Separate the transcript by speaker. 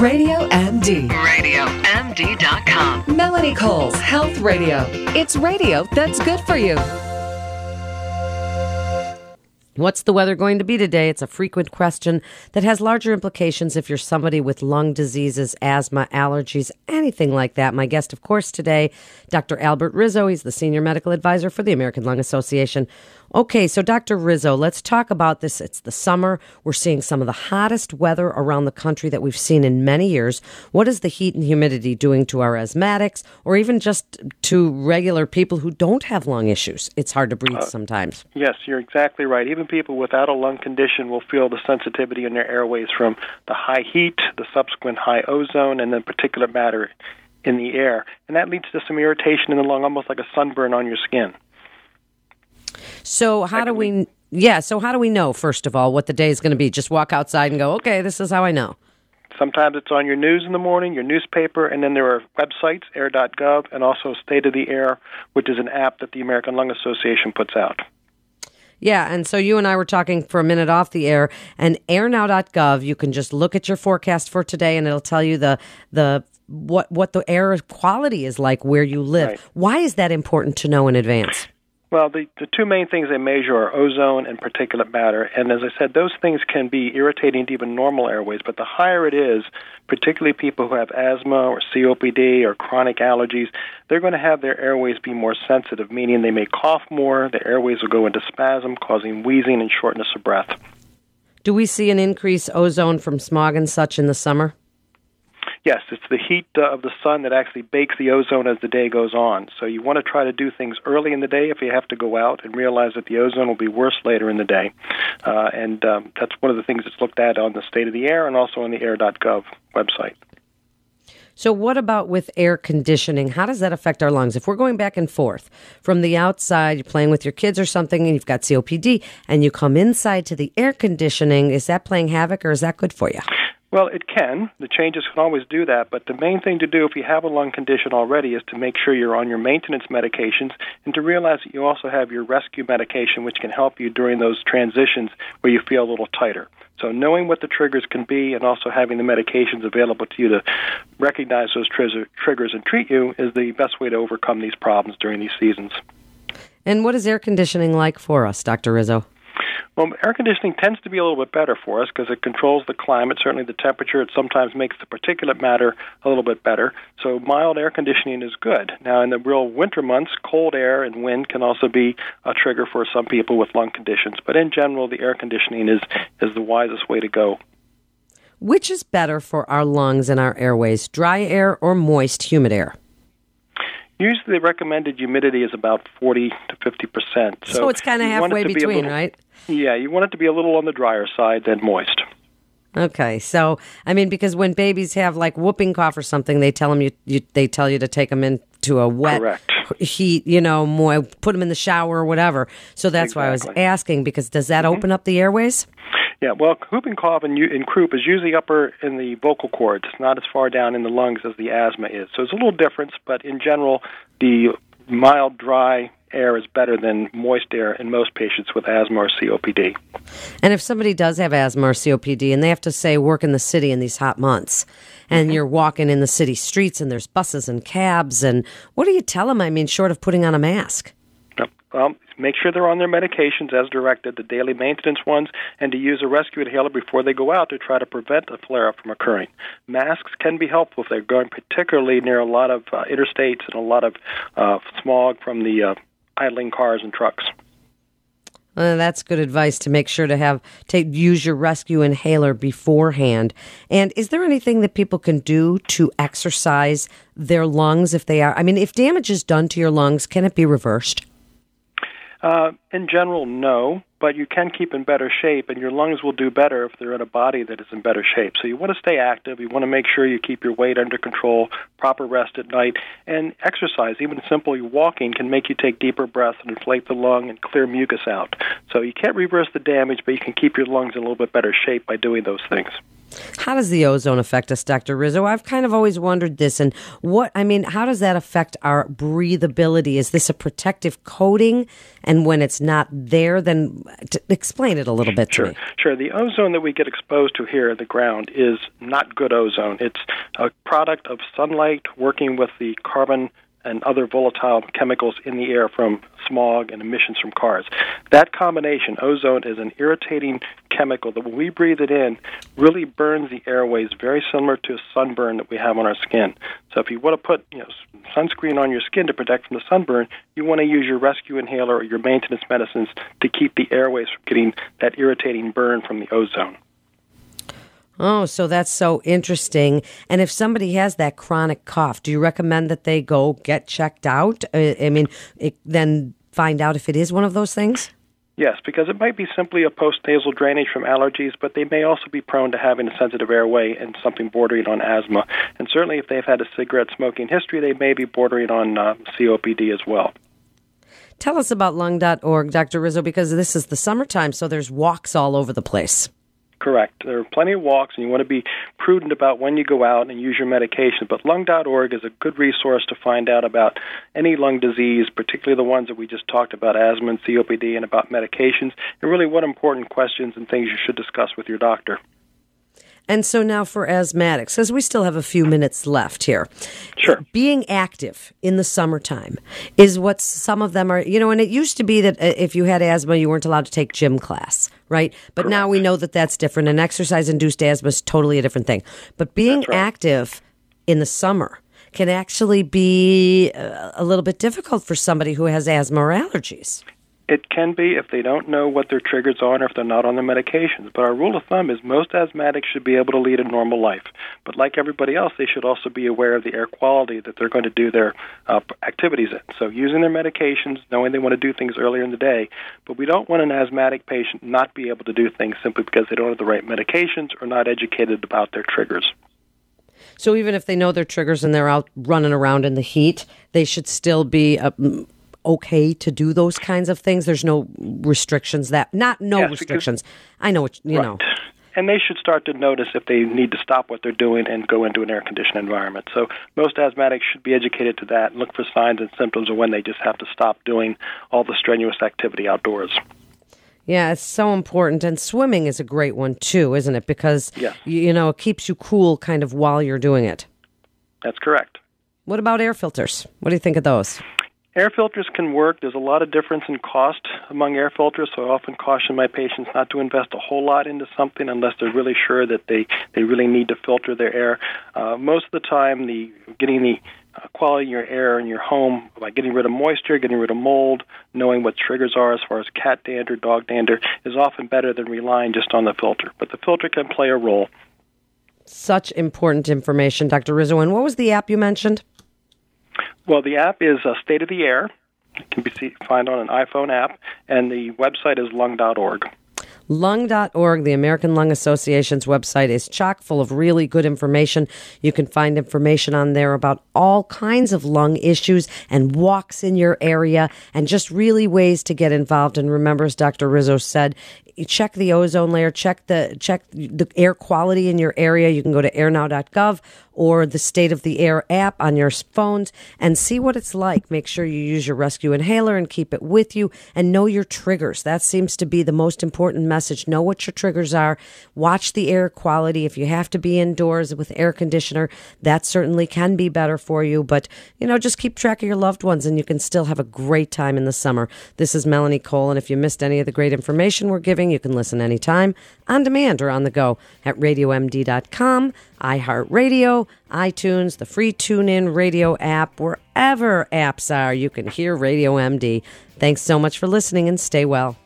Speaker 1: Radio MD.
Speaker 2: RadioMD.com.
Speaker 1: Melanie Cole's Health Radio. It's radio that's good for you.
Speaker 3: What's the weather going to be today? It's a frequent question that has larger implications if you're somebody with lung diseases, asthma, allergies, anything like that. My guest, of course, today, Dr. Albert Rizzo. He's the senior medical advisor for the American Lung Association. Okay, so Dr. Rizzo, let's talk about this. It's the summer. We're seeing some of the hottest weather around the country that we've seen in many years. What is the heat and humidity doing to our asthmatics or even just to regular people who don't have lung issues? It's hard to breathe uh, sometimes.
Speaker 4: Yes, you're exactly right. Even people without a lung condition will feel the sensitivity in their airways from the high heat, the subsequent high ozone, and then particulate matter in the air. And that leads to some irritation in the lung, almost like a sunburn on your skin.
Speaker 3: So how do we? Yeah. So how do we know? First of all, what the day is going to be? Just walk outside and go. Okay, this is how I know.
Speaker 4: Sometimes it's on your news in the morning, your newspaper, and then there are websites, air.gov, and also State of the Air, which is an app that the American Lung Association puts out.
Speaker 3: Yeah, and so you and I were talking for a minute off the air, and airnow.gov, you can just look at your forecast for today, and it'll tell you the the what what the air quality is like where you live.
Speaker 4: Right.
Speaker 3: Why is that important to know in advance?
Speaker 4: Well, the, the two main things they measure are ozone and particulate matter. And as I said, those things can be irritating to even normal airways. But the higher it is, particularly people who have asthma or COPD or chronic allergies, they're going to have their airways be more sensitive, meaning they may cough more, their airways will go into spasm, causing wheezing and shortness of breath.
Speaker 3: Do we see an increased ozone from smog and such in the summer?
Speaker 4: Yes, it's the heat uh, of the sun that actually bakes the ozone as the day goes on. So you want to try to do things early in the day if you have to go out and realize that the ozone will be worse later in the day. Uh, and um, that's one of the things that's looked at on the State of the Air and also on the air.gov website.
Speaker 3: So, what about with air conditioning? How does that affect our lungs? If we're going back and forth from the outside, you're playing with your kids or something, and you've got COPD, and you come inside to the air conditioning, is that playing havoc or is that good for you?
Speaker 4: Well, it can. The changes can always do that, but the main thing to do if you have a lung condition already is to make sure you're on your maintenance medications and to realize that you also have your rescue medication, which can help you during those transitions where you feel a little tighter. So, knowing what the triggers can be and also having the medications available to you to recognize those triggers and treat you is the best way to overcome these problems during these seasons.
Speaker 3: And what is air conditioning like for us, Dr. Rizzo?
Speaker 4: Well, air conditioning tends to be a little bit better for us because it controls the climate, certainly the temperature. It sometimes makes the particulate matter a little bit better. So mild air conditioning is good. Now, in the real winter months, cold air and wind can also be a trigger for some people with lung conditions. But in general, the air conditioning is, is the wisest way to go.
Speaker 3: Which is better for our lungs and our airways, dry air or moist, humid air?
Speaker 4: Usually, the recommended humidity is about 40 to 50 percent.
Speaker 3: So, it's kind of
Speaker 4: you want it
Speaker 3: halfway between,
Speaker 4: little-
Speaker 3: right?
Speaker 4: Yeah, you want it to be a little on the drier side than moist.
Speaker 3: Okay, so I mean, because when babies have like whooping cough or something, they tell them you, you they tell you to take them into a wet
Speaker 4: Correct.
Speaker 3: heat, you know, more put them in the shower or whatever. So that's why I was asking because does that mm-hmm. open up the airways?
Speaker 4: Yeah, well, whooping cough in, in croup is usually upper in the vocal cords. It's not as far down in the lungs as the asthma is. So it's a little difference, but in general, the mild, dry air is better than moist air in most patients with asthma or COPD.
Speaker 3: And if somebody does have asthma or COPD and they have to say work in the city in these hot months, and you're walking in the city streets and there's buses and cabs, and what do you tell them? I mean, short of putting on a mask.
Speaker 4: Well, make sure they're on their medications as directed, the daily maintenance ones, and to use a rescue inhaler before they go out to try to prevent a flare up from occurring. Masks can be helpful if they're going particularly near a lot of uh, interstates and a lot of uh, smog from the uh, idling cars and trucks.
Speaker 3: Uh, that's good advice to make sure to have take use your rescue inhaler beforehand. And is there anything that people can do to exercise their lungs if they are? I mean, if damage is done to your lungs, can it be reversed?
Speaker 4: Uh, in general, no, but you can keep in better shape, and your lungs will do better if they're in a body that is in better shape. So you want to stay active. You want to make sure you keep your weight under control, proper rest at night, and exercise. Even simply walking can make you take deeper breaths and inflate the lung and clear mucus out. So you can't reverse the damage, but you can keep your lungs in a little bit better shape by doing those things.
Speaker 3: How does the ozone affect us, Dr. Rizzo? I've kind of always wondered this. And what, I mean, how does that affect our breathability? Is this a protective coating? And when it's not there, then t- explain it a little bit
Speaker 4: Sure,
Speaker 3: to me.
Speaker 4: sure. The ozone that we get exposed to here at the ground is not good ozone. It's a product of sunlight working with the carbon and other volatile chemicals in the air from smog and emissions from cars. That combination, ozone, is an irritating chemical that when we breathe it in, really burns the airways, very similar to a sunburn that we have on our skin. So if you want to put you know, sunscreen on your skin to protect from the sunburn, you want to use your rescue inhaler or your maintenance medicines to keep the airways from getting that irritating burn from the ozone.
Speaker 3: Oh, so that's so interesting. And if somebody has that chronic cough, do you recommend that they go get checked out? I mean, it, then find out if it is one of those things?
Speaker 4: Yes, because it might be simply a post-nasal drainage from allergies, but they may also be prone to having a sensitive airway and something bordering on asthma. And certainly, if they've had a cigarette smoking history, they may be bordering on uh, COPD as well.
Speaker 3: Tell us about lung.org, Dr. Rizzo, because this is the summertime, so there's walks all over the place.
Speaker 4: Correct. There are plenty of walks, and you want to be prudent about when you go out and use your medication. But lung.org is a good resource to find out about any lung disease, particularly the ones that we just talked about asthma and COPD, and about medications, and really what important questions and things you should discuss with your doctor.
Speaker 3: And so now for asthmatics, because we still have a few minutes left here.
Speaker 4: Sure.
Speaker 3: Being active in the summertime is what some of them are, you know, and it used to be that uh, if you had asthma, you weren't allowed to take gym class, right? But now we know that that's different, and exercise induced asthma is totally a different thing. But being
Speaker 4: right.
Speaker 3: active in the summer can actually be uh, a little bit difficult for somebody who has asthma or allergies.
Speaker 4: It can be if they don't know what their triggers are or if they're not on their medications. But our rule of thumb is most asthmatics should be able to lead a normal life. But like everybody else, they should also be aware of the air quality that they're going to do their uh, activities in. So using their medications, knowing they want to do things earlier in the day. But we don't want an asthmatic patient not be able to do things simply because they don't have the right medications or not educated about their triggers.
Speaker 3: So even if they know their triggers and they're out running around in the heat, they should still be uh, mm, okay to do those kinds of things. There's no restrictions that not no
Speaker 4: Yes, because-
Speaker 3: restrictions. I know what you know.
Speaker 4: And they should start to notice if they need to stop what they're doing and go into an air conditioned environment. So most asthmatics should be educated to that and look for signs and symptoms of when they just have to stop doing all the strenuous activity outdoors.
Speaker 3: Yeah, it's so important. And swimming is a great one too, isn't it? Because
Speaker 4: Yes.
Speaker 3: you know it keeps you cool kind of while you're doing it.
Speaker 4: That's correct.
Speaker 3: What about air filters? What do you think of those?
Speaker 4: Air filters can work. There's a lot of difference in cost among air filters, so I often caution my patients not to invest a whole lot into something unless they're really sure that they, they really need to filter their air. Uh, most of the time, the getting the uh, quality of your air in your home by getting rid of moisture, getting rid of mold, knowing what triggers are as far as cat dander, dog dander, is often better than relying just on the filter. But the filter can play a role.
Speaker 3: Such important information, Dr. Rizzo. And what was the app you mentioned?
Speaker 4: Well, the app is uh, State of the Air. It can be find on an iPhone app, and the website is lung.org.
Speaker 3: Lung.org, the American Lung Association's website, is chock full of really good information. You can find information on there about all kinds of lung issues and walks in your area and just really ways to get involved. And remember, as Dr. Rizzo said, check the ozone layer, check the check the air quality in your area. You can go to airnow.gov or the state of the air app on your phones and see what it's like. Make sure you use your rescue inhaler and keep it with you and know your triggers. That seems to be the most important message. Know what your triggers are. Watch the air quality. If you have to be indoors with air conditioner, that certainly can be better for you. But, you know, just keep track of your loved ones and you can still have a great time in the summer. This is Melanie Cole. And if you missed any of the great information we're giving, you can listen anytime on demand or on the go at radiomd.com, iHeartRadio, iTunes, the free TuneIn radio app, wherever apps are, you can hear Radio MD. Thanks so much for listening and stay well.